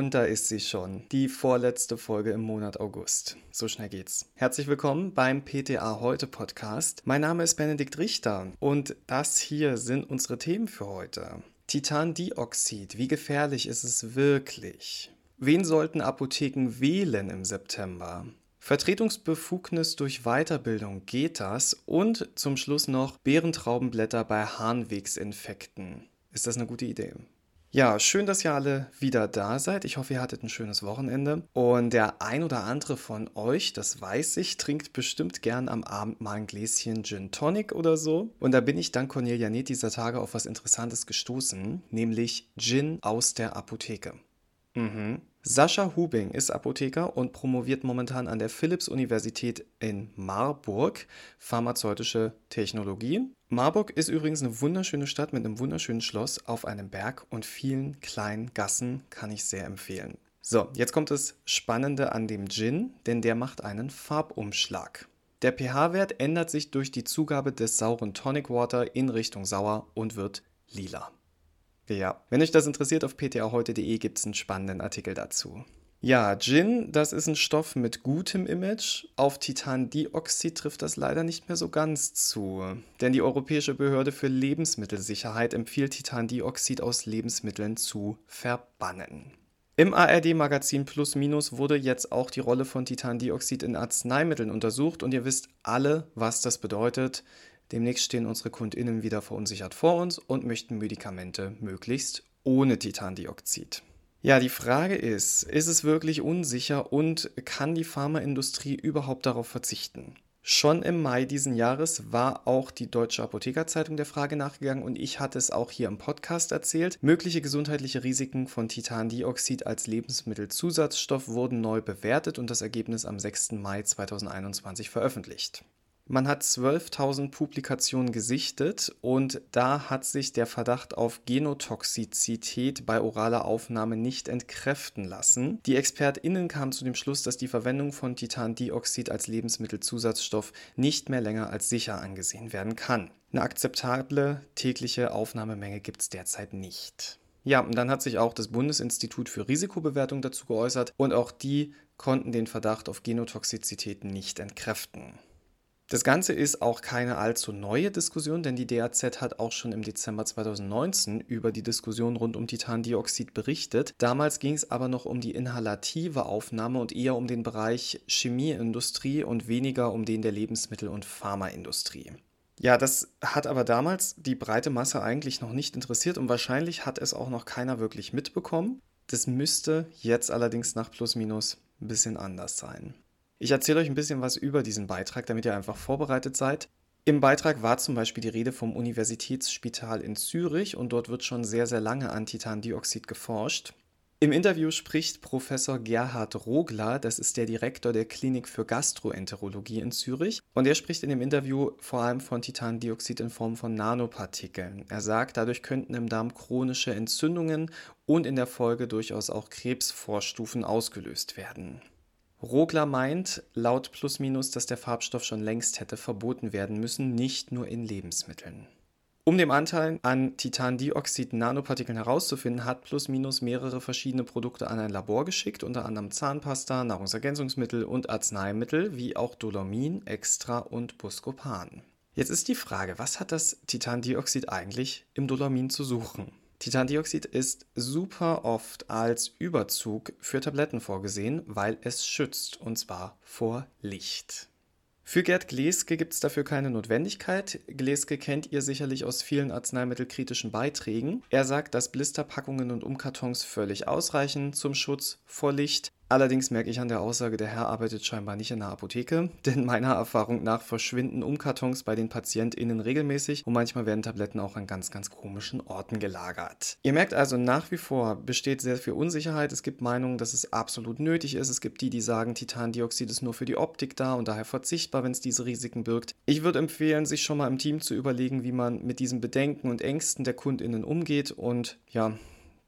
Und da ist sie schon, die vorletzte Folge im Monat August. So schnell geht's. Herzlich willkommen beim PTA Heute Podcast. Mein Name ist Benedikt Richter und das hier sind unsere Themen für heute. Titandioxid, wie gefährlich ist es wirklich? Wen sollten Apotheken wählen im September? Vertretungsbefugnis durch Weiterbildung geht das und zum Schluss noch Beerentraubenblätter bei Harnwegsinfekten. Ist das eine gute Idee? Ja, schön, dass ihr alle wieder da seid. Ich hoffe, ihr hattet ein schönes Wochenende. Und der ein oder andere von euch, das weiß ich, trinkt bestimmt gern am Abend mal ein Gläschen Gin Tonic oder so. Und da bin ich dank Cornelia Neth dieser Tage auf was Interessantes gestoßen, nämlich Gin aus der Apotheke. Mhm. Sascha Hubing ist Apotheker und promoviert momentan an der Philipps-Universität in Marburg pharmazeutische Technologie. Marburg ist übrigens eine wunderschöne Stadt mit einem wunderschönen Schloss auf einem Berg und vielen kleinen Gassen, kann ich sehr empfehlen. So, jetzt kommt das Spannende an dem Gin, denn der macht einen Farbumschlag. Der pH-Wert ändert sich durch die Zugabe des sauren Tonic Water in Richtung sauer und wird lila. Ja, wenn euch das interessiert, auf ptaheute.de gibt es einen spannenden Artikel dazu. Ja, Gin, das ist ein Stoff mit gutem Image. Auf Titandioxid trifft das leider nicht mehr so ganz zu. Denn die Europäische Behörde für Lebensmittelsicherheit empfiehlt Titandioxid aus Lebensmitteln zu verbannen. Im ARD-Magazin Plus Minus wurde jetzt auch die Rolle von Titandioxid in Arzneimitteln untersucht und ihr wisst alle, was das bedeutet. Demnächst stehen unsere KundInnen wieder verunsichert vor uns und möchten Medikamente möglichst ohne Titandioxid. Ja, die Frage ist, ist es wirklich unsicher und kann die Pharmaindustrie überhaupt darauf verzichten? Schon im Mai diesen Jahres war auch die Deutsche Apothekerzeitung der Frage nachgegangen und ich hatte es auch hier im Podcast erzählt. Mögliche gesundheitliche Risiken von Titandioxid als Lebensmittelzusatzstoff wurden neu bewertet und das Ergebnis am 6. Mai 2021 veröffentlicht. Man hat 12.000 Publikationen gesichtet und da hat sich der Verdacht auf Genotoxizität bei oraler Aufnahme nicht entkräften lassen. Die ExpertInnen kamen zu dem Schluss, dass die Verwendung von Titandioxid als Lebensmittelzusatzstoff nicht mehr länger als sicher angesehen werden kann. Eine akzeptable tägliche Aufnahmemenge gibt es derzeit nicht. Ja, und dann hat sich auch das Bundesinstitut für Risikobewertung dazu geäußert und auch die konnten den Verdacht auf Genotoxizität nicht entkräften. Das Ganze ist auch keine allzu neue Diskussion, denn die DAZ hat auch schon im Dezember 2019 über die Diskussion rund um Titandioxid berichtet. Damals ging es aber noch um die inhalative Aufnahme und eher um den Bereich Chemieindustrie und weniger um den der Lebensmittel- und Pharmaindustrie. Ja, das hat aber damals die breite Masse eigentlich noch nicht interessiert und wahrscheinlich hat es auch noch keiner wirklich mitbekommen. Das müsste jetzt allerdings nach Plus Minus ein bisschen anders sein. Ich erzähle euch ein bisschen was über diesen Beitrag, damit ihr einfach vorbereitet seid. Im Beitrag war zum Beispiel die Rede vom Universitätsspital in Zürich und dort wird schon sehr, sehr lange an Titandioxid geforscht. Im Interview spricht Professor Gerhard Rogler, das ist der Direktor der Klinik für Gastroenterologie in Zürich, und er spricht in dem Interview vor allem von Titandioxid in Form von Nanopartikeln. Er sagt, dadurch könnten im Darm chronische Entzündungen und in der Folge durchaus auch Krebsvorstufen ausgelöst werden. Rogler meint laut Plus Minus, dass der Farbstoff schon längst hätte verboten werden müssen, nicht nur in Lebensmitteln. Um den Anteil an Titandioxid-Nanopartikeln herauszufinden, hat Plus Minus mehrere verschiedene Produkte an ein Labor geschickt, unter anderem Zahnpasta, Nahrungsergänzungsmittel und Arzneimittel wie auch Dolomin, Extra und Buscopan. Jetzt ist die Frage, was hat das Titandioxid eigentlich im Dolomin zu suchen? Titandioxid ist super oft als Überzug für Tabletten vorgesehen, weil es schützt, und zwar vor Licht. Für Gerd Gleske gibt es dafür keine Notwendigkeit. Gleske kennt ihr sicherlich aus vielen arzneimittelkritischen Beiträgen. Er sagt, dass Blisterpackungen und Umkartons völlig ausreichen zum Schutz vor Licht. Allerdings merke ich an der Aussage, der Herr arbeitet scheinbar nicht in der Apotheke, denn meiner Erfahrung nach verschwinden Umkartons bei den PatientInnen regelmäßig und manchmal werden Tabletten auch an ganz, ganz komischen Orten gelagert. Ihr merkt also, nach wie vor besteht sehr viel Unsicherheit. Es gibt Meinungen, dass es absolut nötig ist. Es gibt die, die sagen, Titandioxid ist nur für die Optik da und daher verzichtbar, wenn es diese Risiken birgt. Ich würde empfehlen, sich schon mal im Team zu überlegen, wie man mit diesen Bedenken und Ängsten der KundInnen umgeht und ja,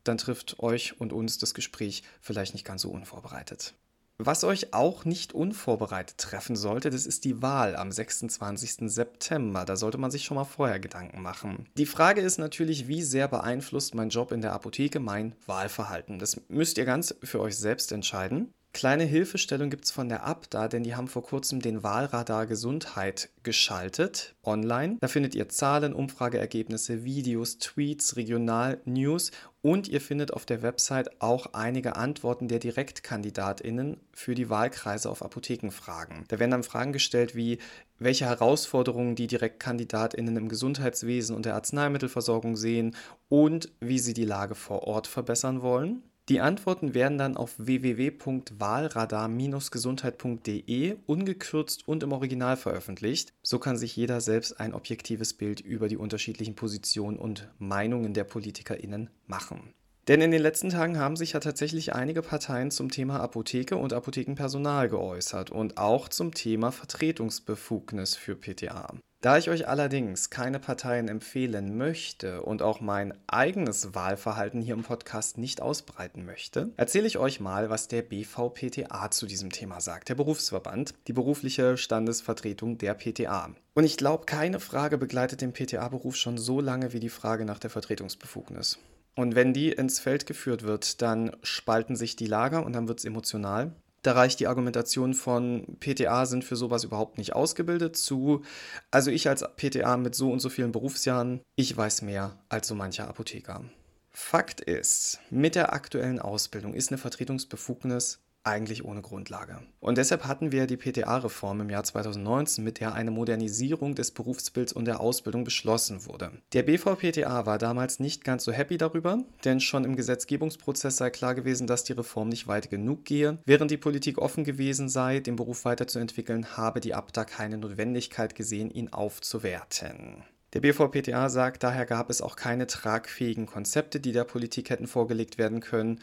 dann trifft euch und uns das Gespräch vielleicht nicht ganz so unvorbereitet. Was euch auch nicht unvorbereitet treffen sollte, das ist die Wahl am 26. September. Da sollte man sich schon mal vorher Gedanken machen. Die Frage ist natürlich, wie sehr beeinflusst mein Job in der Apotheke mein Wahlverhalten? Das müsst ihr ganz für euch selbst entscheiden. Kleine Hilfestellung gibt es von der Abda, denn die haben vor kurzem den Wahlradar Gesundheit geschaltet online. Da findet ihr Zahlen, Umfrageergebnisse, Videos, Tweets, Regional-News und ihr findet auf der Website auch einige Antworten der DirektkandidatInnen für die Wahlkreise auf Apothekenfragen. Da werden dann Fragen gestellt wie, welche Herausforderungen die DirektkandidatInnen im Gesundheitswesen und der Arzneimittelversorgung sehen und wie sie die Lage vor Ort verbessern wollen. Die Antworten werden dann auf www.wahlradar-gesundheit.de ungekürzt und im Original veröffentlicht. So kann sich jeder selbst ein objektives Bild über die unterschiedlichen Positionen und Meinungen der PolitikerInnen machen. Denn in den letzten Tagen haben sich ja tatsächlich einige Parteien zum Thema Apotheke und Apothekenpersonal geäußert und auch zum Thema Vertretungsbefugnis für PTA. Da ich euch allerdings keine Parteien empfehlen möchte und auch mein eigenes Wahlverhalten hier im Podcast nicht ausbreiten möchte, erzähle ich euch mal, was der BVPTA zu diesem Thema sagt, der Berufsverband, die berufliche Standesvertretung der PTA. Und ich glaube, keine Frage begleitet den PTA-Beruf schon so lange wie die Frage nach der Vertretungsbefugnis. Und wenn die ins Feld geführt wird, dann spalten sich die Lager und dann wird es emotional. Da reicht die Argumentation von PTA sind für sowas überhaupt nicht ausgebildet zu, also ich als PTA mit so und so vielen Berufsjahren, ich weiß mehr als so mancher Apotheker. Fakt ist, mit der aktuellen Ausbildung ist eine Vertretungsbefugnis eigentlich ohne Grundlage. Und deshalb hatten wir die PTA-Reform im Jahr 2019, mit der eine Modernisierung des Berufsbilds und der Ausbildung beschlossen wurde. Der BVPTA war damals nicht ganz so happy darüber, denn schon im Gesetzgebungsprozess sei klar gewesen, dass die Reform nicht weit genug gehe. Während die Politik offen gewesen sei, den Beruf weiterzuentwickeln, habe die Abda keine Notwendigkeit gesehen, ihn aufzuwerten. Der BVPTA sagt, daher gab es auch keine tragfähigen Konzepte, die der Politik hätten vorgelegt werden können,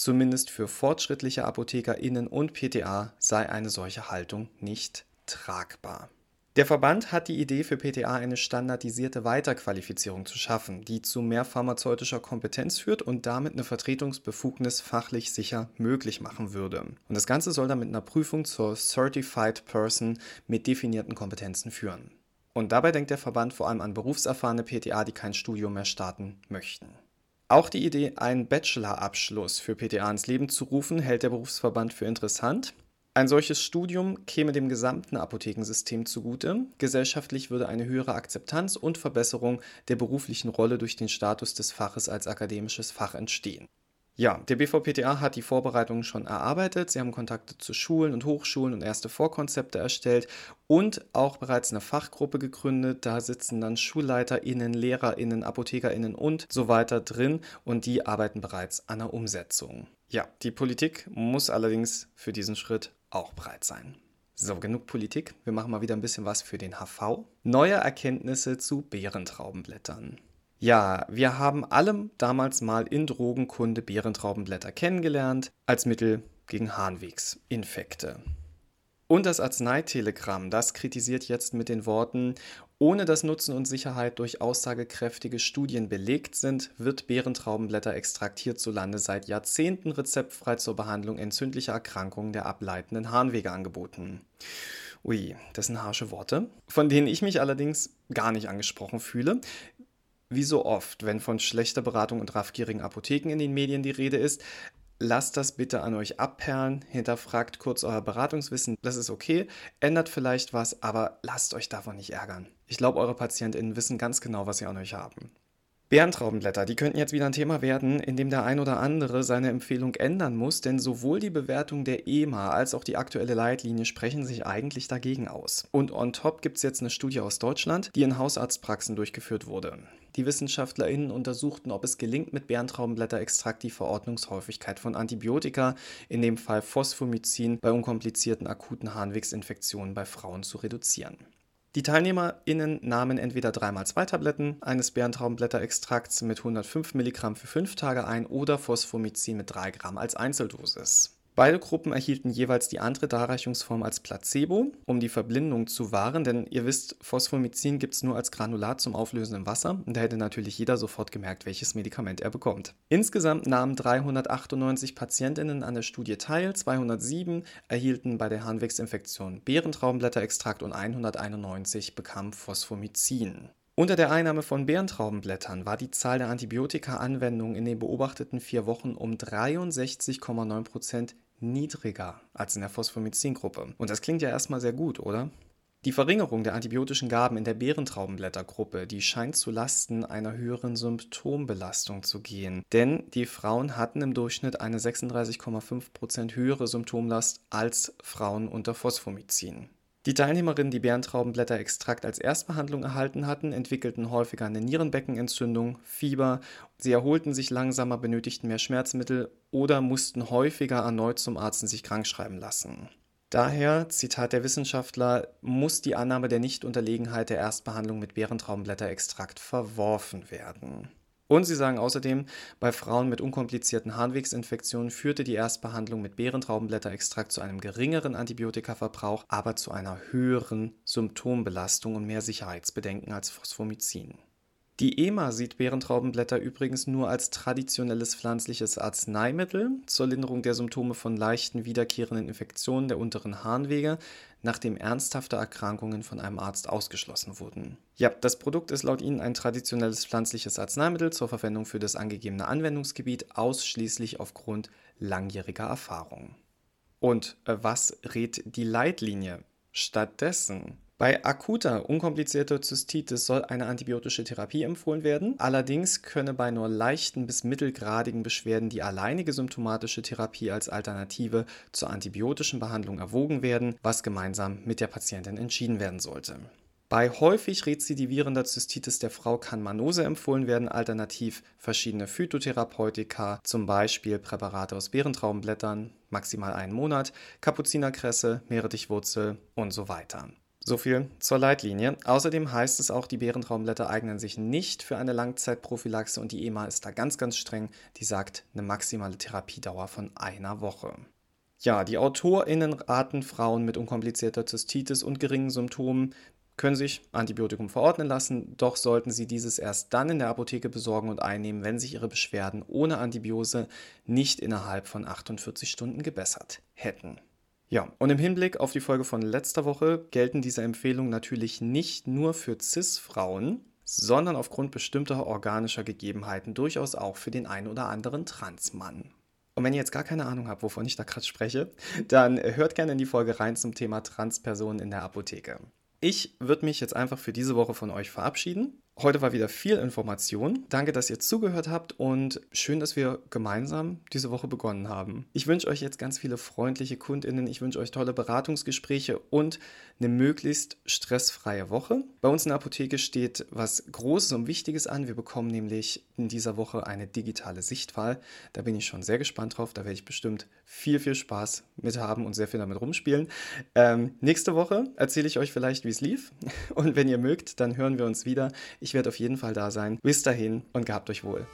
Zumindest für fortschrittliche ApothekerInnen und PTA sei eine solche Haltung nicht tragbar. Der Verband hat die Idee für PTA eine standardisierte Weiterqualifizierung zu schaffen, die zu mehr pharmazeutischer Kompetenz führt und damit eine Vertretungsbefugnis fachlich sicher möglich machen würde. Und das Ganze soll dann mit einer Prüfung zur Certified Person mit definierten Kompetenzen führen. Und dabei denkt der Verband vor allem an berufserfahrene PTA, die kein Studium mehr starten möchten. Auch die Idee, einen Bachelorabschluss für PTA ins Leben zu rufen, hält der Berufsverband für interessant. Ein solches Studium käme dem gesamten Apothekensystem zugute. Gesellschaftlich würde eine höhere Akzeptanz und Verbesserung der beruflichen Rolle durch den Status des Faches als akademisches Fach entstehen. Ja, der BVPTA hat die Vorbereitungen schon erarbeitet. Sie haben Kontakte zu Schulen und Hochschulen und erste Vorkonzepte erstellt und auch bereits eine Fachgruppe gegründet. Da sitzen dann SchulleiterInnen, LehrerInnen, ApothekerInnen und so weiter drin und die arbeiten bereits an der Umsetzung. Ja, die Politik muss allerdings für diesen Schritt auch bereit sein. So, genug Politik. Wir machen mal wieder ein bisschen was für den HV. Neue Erkenntnisse zu Beerentraubenblättern. Ja, wir haben alle damals mal in Drogenkunde Beerentraubenblätter kennengelernt als Mittel gegen Harnwegsinfekte. Und das Arzneitelegramm, das kritisiert jetzt mit den Worten, ohne dass Nutzen und Sicherheit durch aussagekräftige Studien belegt sind, wird Beerentraubenblätter extraktiert solande seit Jahrzehnten rezeptfrei zur Behandlung entzündlicher Erkrankungen der ableitenden Harnwege angeboten. Ui, das sind harsche Worte, von denen ich mich allerdings gar nicht angesprochen fühle. Wie so oft, wenn von schlechter Beratung und raffgierigen Apotheken in den Medien die Rede ist, lasst das bitte an euch abperlen, hinterfragt kurz euer Beratungswissen, das ist okay, ändert vielleicht was, aber lasst euch davon nicht ärgern. Ich glaube, eure PatientInnen wissen ganz genau, was sie an euch haben. Bärentraubenblätter, die könnten jetzt wieder ein Thema werden, in dem der ein oder andere seine Empfehlung ändern muss, denn sowohl die Bewertung der EMA als auch die aktuelle Leitlinie sprechen sich eigentlich dagegen aus. Und on top gibt es jetzt eine Studie aus Deutschland, die in Hausarztpraxen durchgeführt wurde. Die WissenschaftlerInnen untersuchten, ob es gelingt, mit Bärentraubenblätterextrakt die Verordnungshäufigkeit von Antibiotika, in dem Fall Phosphomycin, bei unkomplizierten akuten Harnwegsinfektionen bei Frauen zu reduzieren. Die TeilnehmerInnen nahmen entweder dreimal zwei Tabletten eines Bärentraubenblätterextrakts mit 105 Milligramm für fünf Tage ein oder Phosphomycin mit 3 Gramm als Einzeldosis. Beide Gruppen erhielten jeweils die andere Darreichungsform als Placebo, um die Verblindung zu wahren, denn ihr wisst, Phosphomycin gibt es nur als Granulat zum Auflösen im Wasser und da hätte natürlich jeder sofort gemerkt, welches Medikament er bekommt. Insgesamt nahmen 398 Patientinnen an der Studie teil, 207 erhielten bei der Harnwegsinfektion Beerentraubenblätterextrakt und 191 bekamen Phosphomycin. Unter der Einnahme von Beerentraubenblättern war die Zahl der Antibiotika-Anwendungen in den beobachteten vier Wochen um 63,9 Prozent niedriger als in der Phosphomycin-Gruppe. Und das klingt ja erstmal sehr gut, oder? Die Verringerung der antibiotischen Gaben in der Beerentraubenblättergruppe, die scheint zu Lasten einer höheren Symptombelastung zu gehen. Denn die Frauen hatten im Durchschnitt eine 36,5% höhere Symptomlast als Frauen unter Phosphomycin. Die Teilnehmerinnen, die Beerentraubenblätterextrakt als Erstbehandlung erhalten hatten, entwickelten häufiger eine Nierenbeckenentzündung, Fieber, sie erholten sich langsamer, benötigten mehr Schmerzmittel oder mussten häufiger erneut zum Arzt sich krankschreiben lassen. Daher, Zitat der Wissenschaftler, muss die Annahme der Nichtunterlegenheit der Erstbehandlung mit Beerentraubenblätterextrakt verworfen werden. Und sie sagen außerdem, bei Frauen mit unkomplizierten Harnwegsinfektionen führte die Erstbehandlung mit Beerentraubenblätterextrakt zu einem geringeren Antibiotikaverbrauch, aber zu einer höheren Symptombelastung und mehr Sicherheitsbedenken als Phosphomycin. Die EMA sieht Beerentraubenblätter übrigens nur als traditionelles pflanzliches Arzneimittel zur Linderung der Symptome von leichten wiederkehrenden Infektionen der unteren Harnwege, nachdem ernsthafte Erkrankungen von einem Arzt ausgeschlossen wurden. Ja, das Produkt ist laut Ihnen ein traditionelles pflanzliches Arzneimittel zur Verwendung für das angegebene Anwendungsgebiet ausschließlich aufgrund langjähriger Erfahrung. Und äh, was rät die Leitlinie? Stattdessen bei akuter, unkomplizierter Zystitis soll eine antibiotische Therapie empfohlen werden. Allerdings könne bei nur leichten bis mittelgradigen Beschwerden die alleinige symptomatische Therapie als Alternative zur antibiotischen Behandlung erwogen werden, was gemeinsam mit der Patientin entschieden werden sollte. Bei häufig rezidivierender Zystitis der Frau kann Manose empfohlen werden, alternativ verschiedene Phytotherapeutika, zum Beispiel Präparate aus Beerentraubenblättern, maximal einen Monat, Kapuzinerkresse, Meerrettichwurzel und so weiter. So viel zur Leitlinie. Außerdem heißt es auch, die Beerentraumblätter eignen sich nicht für eine Langzeitprophylaxe und die EMA ist da ganz, ganz streng. Die sagt eine maximale Therapiedauer von einer Woche. Ja, die AutorInnen raten Frauen mit unkomplizierter Zystitis und geringen Symptomen, können sich Antibiotikum verordnen lassen, doch sollten sie dieses erst dann in der Apotheke besorgen und einnehmen, wenn sich ihre Beschwerden ohne Antibiose nicht innerhalb von 48 Stunden gebessert hätten. Ja, und im Hinblick auf die Folge von letzter Woche gelten diese Empfehlungen natürlich nicht nur für CIS-Frauen, sondern aufgrund bestimmter organischer Gegebenheiten durchaus auch für den einen oder anderen Transmann. Und wenn ihr jetzt gar keine Ahnung habt, wovon ich da gerade spreche, dann hört gerne in die Folge rein zum Thema Transpersonen in der Apotheke. Ich würde mich jetzt einfach für diese Woche von euch verabschieden. Heute war wieder viel Information. Danke, dass ihr zugehört habt und schön, dass wir gemeinsam diese Woche begonnen haben. Ich wünsche euch jetzt ganz viele freundliche KundInnen. Ich wünsche euch tolle Beratungsgespräche und eine möglichst stressfreie Woche. Bei uns in der Apotheke steht was Großes und Wichtiges an. Wir bekommen nämlich in dieser Woche eine digitale Sichtwahl. Da bin ich schon sehr gespannt drauf. Da werde ich bestimmt viel, viel Spaß mit haben und sehr viel damit rumspielen. Ähm, nächste Woche erzähle ich euch vielleicht, wie es lief. Und wenn ihr mögt, dann hören wir uns wieder. Ich werde auf jeden Fall da sein. Bis dahin und gehabt euch wohl.